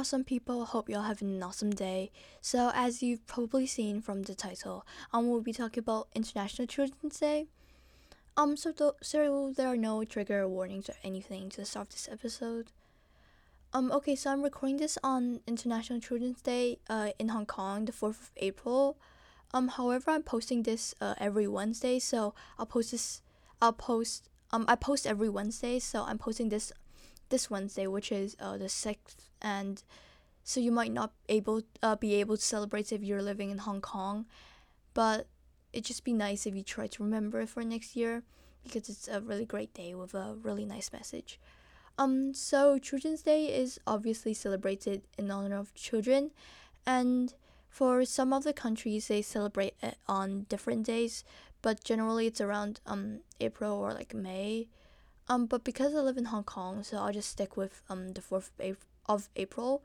awesome people. Hope y'all have an awesome day. So, as you've probably seen from the title, um, we'll be talking about International Children's Day. Um, so, th- so there are no trigger warnings or anything to start this episode. Um, okay, so I'm recording this on International Children's Day, uh, in Hong Kong, the fourth of April. Um, however, I'm posting this uh every Wednesday, so I'll post this. I'll post. Um, I post every Wednesday, so I'm posting this this Wednesday, which is uh, the sixth, and so you might not able uh, be able to celebrate if you're living in Hong Kong, but it'd just be nice if you try to remember it for next year because it's a really great day with a really nice message. Um, so Children's Day is obviously celebrated in honor of children, and for some of the countries they celebrate it on different days, but generally it's around um April or like May. Um, but because I live in Hong Kong, so I'll just stick with um the fourth of April,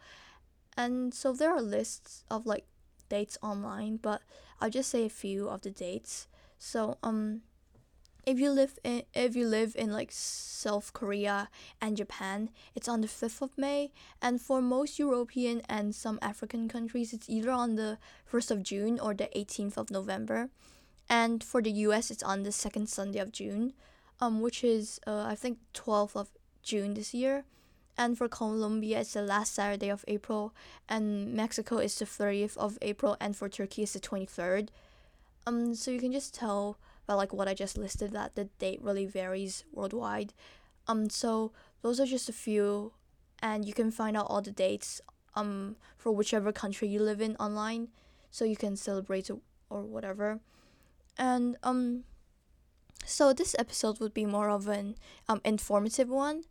and so there are lists of like dates online, but I'll just say a few of the dates. So um, if you live in if you live in like South Korea and Japan, it's on the fifth of May, and for most European and some African countries, it's either on the first of June or the eighteenth of November, and for the U.S., it's on the second Sunday of June um, which is uh, I think 12th of June this year. And for Colombia, it's the last Saturday of April, and Mexico is the 30th of April, and for Turkey, it's the 23rd. Um, so you can just tell by like what I just listed that the date really varies worldwide. Um, so those are just a few, and you can find out all the dates um for whichever country you live in online, so you can celebrate or whatever. And um so this episode would be more of an um, informative one.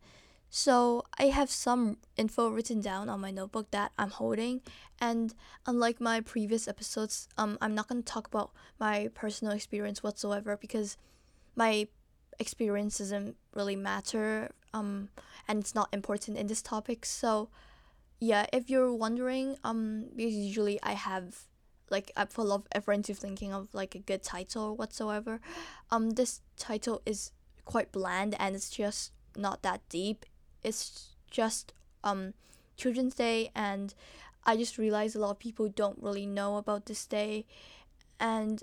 So I have some info written down on my notebook that I'm holding, and unlike my previous episodes, um, I'm not going to talk about my personal experience whatsoever because my experience doesn't really matter, um, and it's not important in this topic. So, yeah, if you're wondering, um, usually I have like lot of into thinking of like a good title or whatsoever. Um, this title is quite bland and it's just not that deep. It's just um Children's Day and I just realized a lot of people don't really know about this day and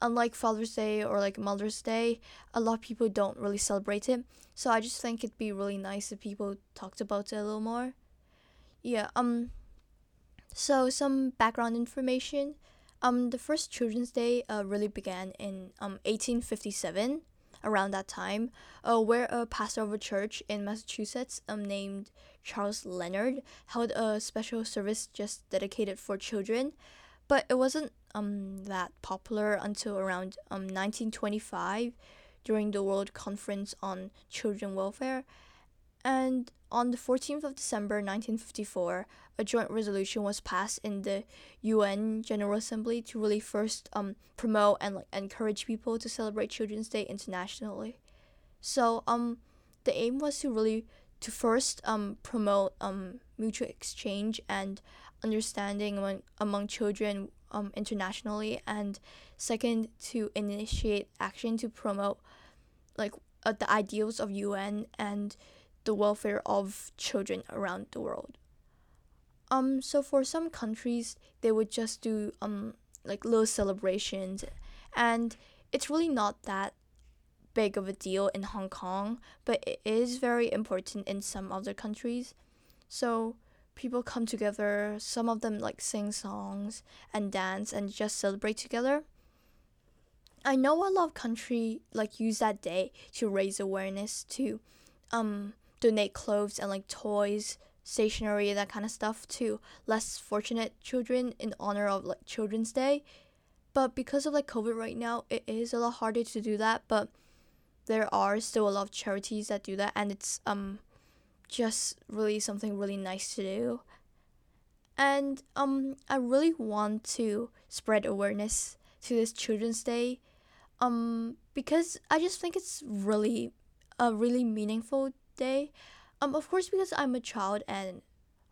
unlike Father's Day or like Mother's Day, a lot of people don't really celebrate it. So I just think it'd be really nice if people talked about it a little more. Yeah, um so some background information. Um, the first Children's Day uh, really began in um, 1857, around that time, uh, where a pastor of a church in Massachusetts um, named Charles Leonard held a special service just dedicated for children. But it wasn't um, that popular until around um, 1925 during the World Conference on Children Welfare. And on the 14th of December 1954, a joint resolution was passed in the UN General Assembly to really first um, promote and like encourage people to celebrate Children's Day internationally. So um, the aim was to really to first um, promote um, mutual exchange and understanding among, among children um, internationally, and second to initiate action to promote like uh, the ideals of UN and the welfare of children around the world. Um, so for some countries, they would just do um like little celebrations, and it's really not that big of a deal in Hong Kong, but it is very important in some other countries. So people come together, some of them like sing songs and dance and just celebrate together. I know a lot of country like use that day to raise awareness to um donate clothes and like toys, stationery, that kind of stuff to less fortunate children in honor of like Children's Day. But because of like COVID right now, it is a lot harder to do that. But there are still a lot of charities that do that, and it's um just really something really nice to do. And um, I really want to spread awareness to this Children's Day, um, because I just think it's really a really meaningful day. Um, of course, because I'm a child, and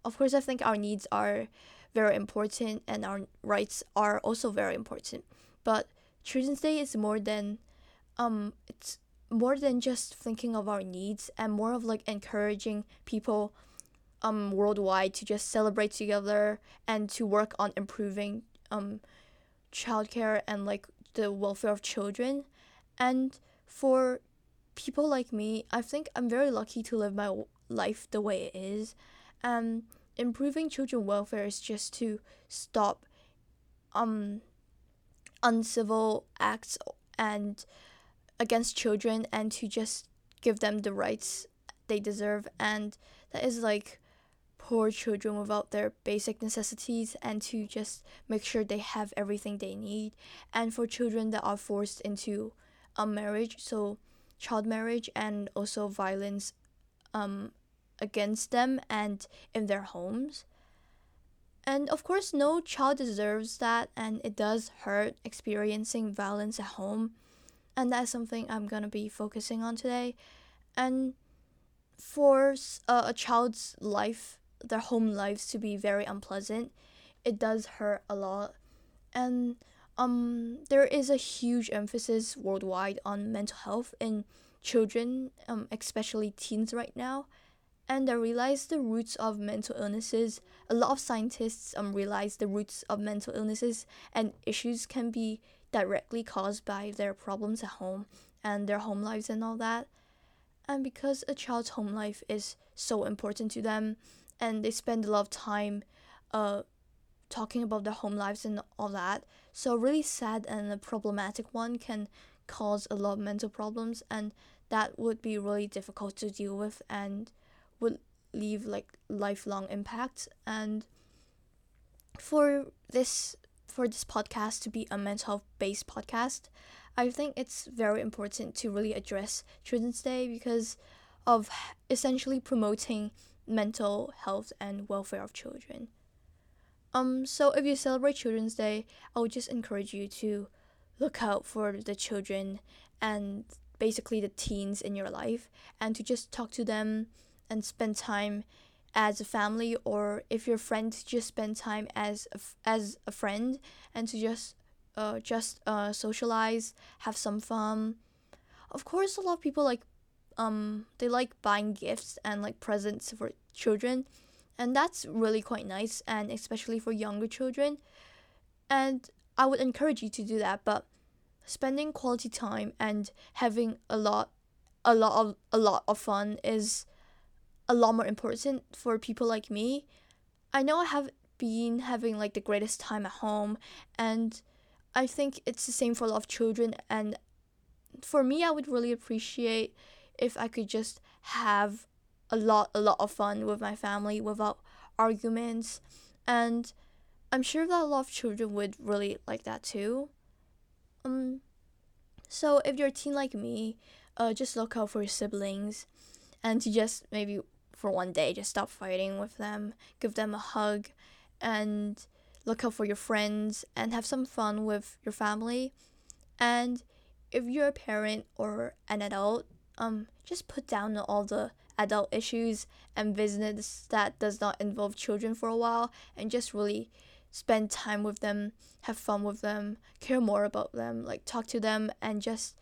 of course, I think our needs are very important, and our rights are also very important. But Children's Day is more than, um, it's more than just thinking of our needs, and more of like encouraging people um worldwide to just celebrate together and to work on improving um childcare and like the welfare of children and for people like me i think i'm very lucky to live my life the way it is. And improving children welfare is just to stop um uncivil acts and against children and to just give them the rights they deserve. And that is like poor children without their basic necessities and to just make sure they have everything they need. And for children that are forced into a marriage so child marriage and also violence um, against them and in their homes. And of course no child deserves that and it does hurt experiencing violence at home. And that's something i'm to be focusing on today. And for a child's life their home lives to be very unpleasant it does hurt a lot. And um there is a huge emphasis worldwide on mental health in children um especially teens right now. And I realize the roots of mental illnesses a lot of scientists um realize the roots of mental illnesses and issues can be directly caused by their problems at home and their home lives and all that. And because a child's home life is so important to them and they spend a lot of time uh, talking about their home lives and all that so really sad and a problematic one can cause a lot of mental problems and that would be really difficult to deal with and would leave like lifelong impact and for this for this podcast to be a mental health based podcast I think it's very important to really address Children's Day because of essentially promoting mental health and welfare of children. Um, so if you celebrate Children's Day, I would just encourage you to look out for the children and basically the teens in your life and to just talk to them and spend time as a family or if you're a friend just spend time as a, as a friend and to just uh, just uh, socialize, have some fun. Of course, a lot of people like um they like buying gifts and like presents for children, and that's really quite nice, and especially for younger children. And I would encourage you to do that, but spending quality time and having a lot a lot of a lot of fun is a lot more important for people like me. I know I have been having like the greatest time at home and I think it's the same for a lot of children and for me I would really appreciate if I could just have a lot a lot of fun with my family without arguments and I'm sure that a lot of children would really like that too. Um so if you're a teen like me, uh just look out for your siblings and to just maybe for one day just stop fighting with them, give them a hug and look out for your friends and have some fun with your family. And if you're a parent or an adult, um, just put down all the adult issues and business that does not involve children for a while and just really spend time with them, have fun with them, care more about them, like talk to them and just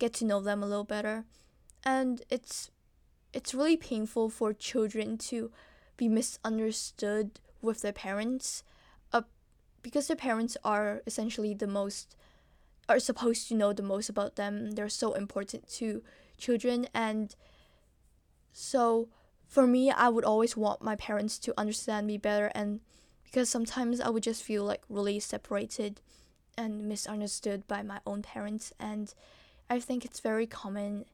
get to know them a little better. And it's it's really painful for children to be misunderstood with their parents uh, because their parents are essentially the most are supposed to know the most about them they're so important to children and so for me i would always want my parents to understand me better and because sometimes i would just feel like really separated and misunderstood by my own parents and i think it's very common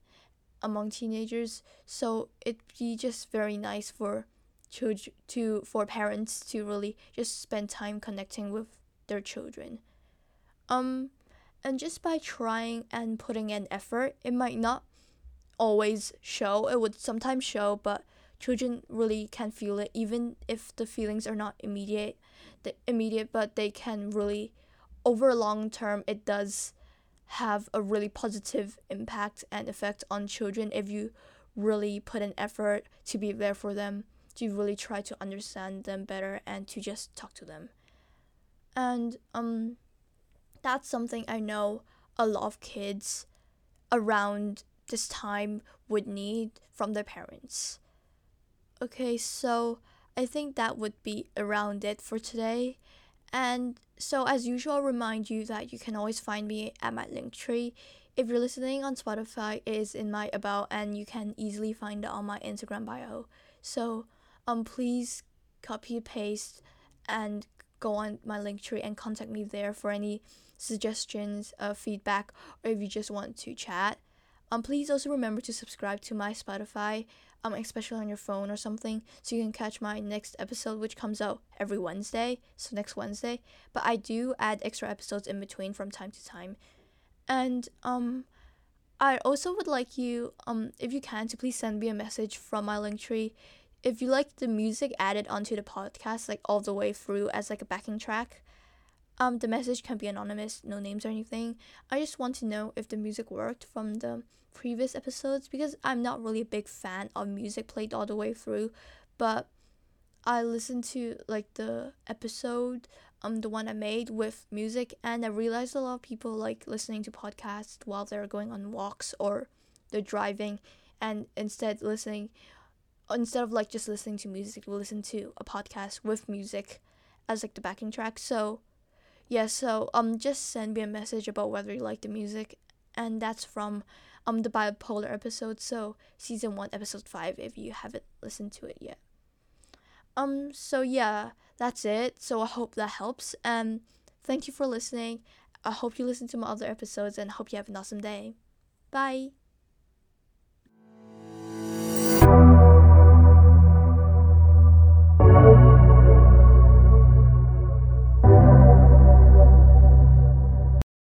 among teenagers so it'd be just very nice for children to for parents to really just spend time connecting with their children. Um and just by trying and putting in effort, it might not always show. It would sometimes show, but children really can feel it even if the feelings are not immediate the immediate but they can really over long term it does have a really positive impact and effect on children if you really put an effort to be there for them to really try to understand them better and to just talk to them. And um that's something I know a lot of kids around this time would need from their parents. Okay, so I think that would be around it for today. And so, as usual, I'll remind you that you can always find me at my Linktree. If you're listening on Spotify, it is in my about, and you can easily find it on my Instagram bio. So, um, please copy paste and go on my Linktree and contact me there for any suggestions, uh, feedback, or if you just want to chat. Um, please also remember to subscribe to my Spotify, um, especially on your phone or something, so you can catch my next episode, which comes out every Wednesday. So next Wednesday, but I do add extra episodes in between from time to time, and um, I also would like you, um, if you can, to please send me a message from my Linktree. If you like the music added onto the podcast, like all the way through as like a backing track, um, the message can be anonymous, no names or anything. I just want to know if the music worked from the previous episodes because I'm not really a big fan of music played all the way through, but I listened to like the episode, um, the one I made with music, and I realized a lot of people like listening to podcasts while they're going on walks or they're driving, and instead listening, instead of like just listening to music, we listen to a podcast with music as like the backing track. So yeah, so um just send me a message about whether you like the music and that's from um the bipolar episode, so season 1 episode 5 if you haven't listened to it yet. Um so yeah, that's it. So I hope that helps and thank you for listening. I hope you listen to my other episodes and hope you have an awesome day. Bye.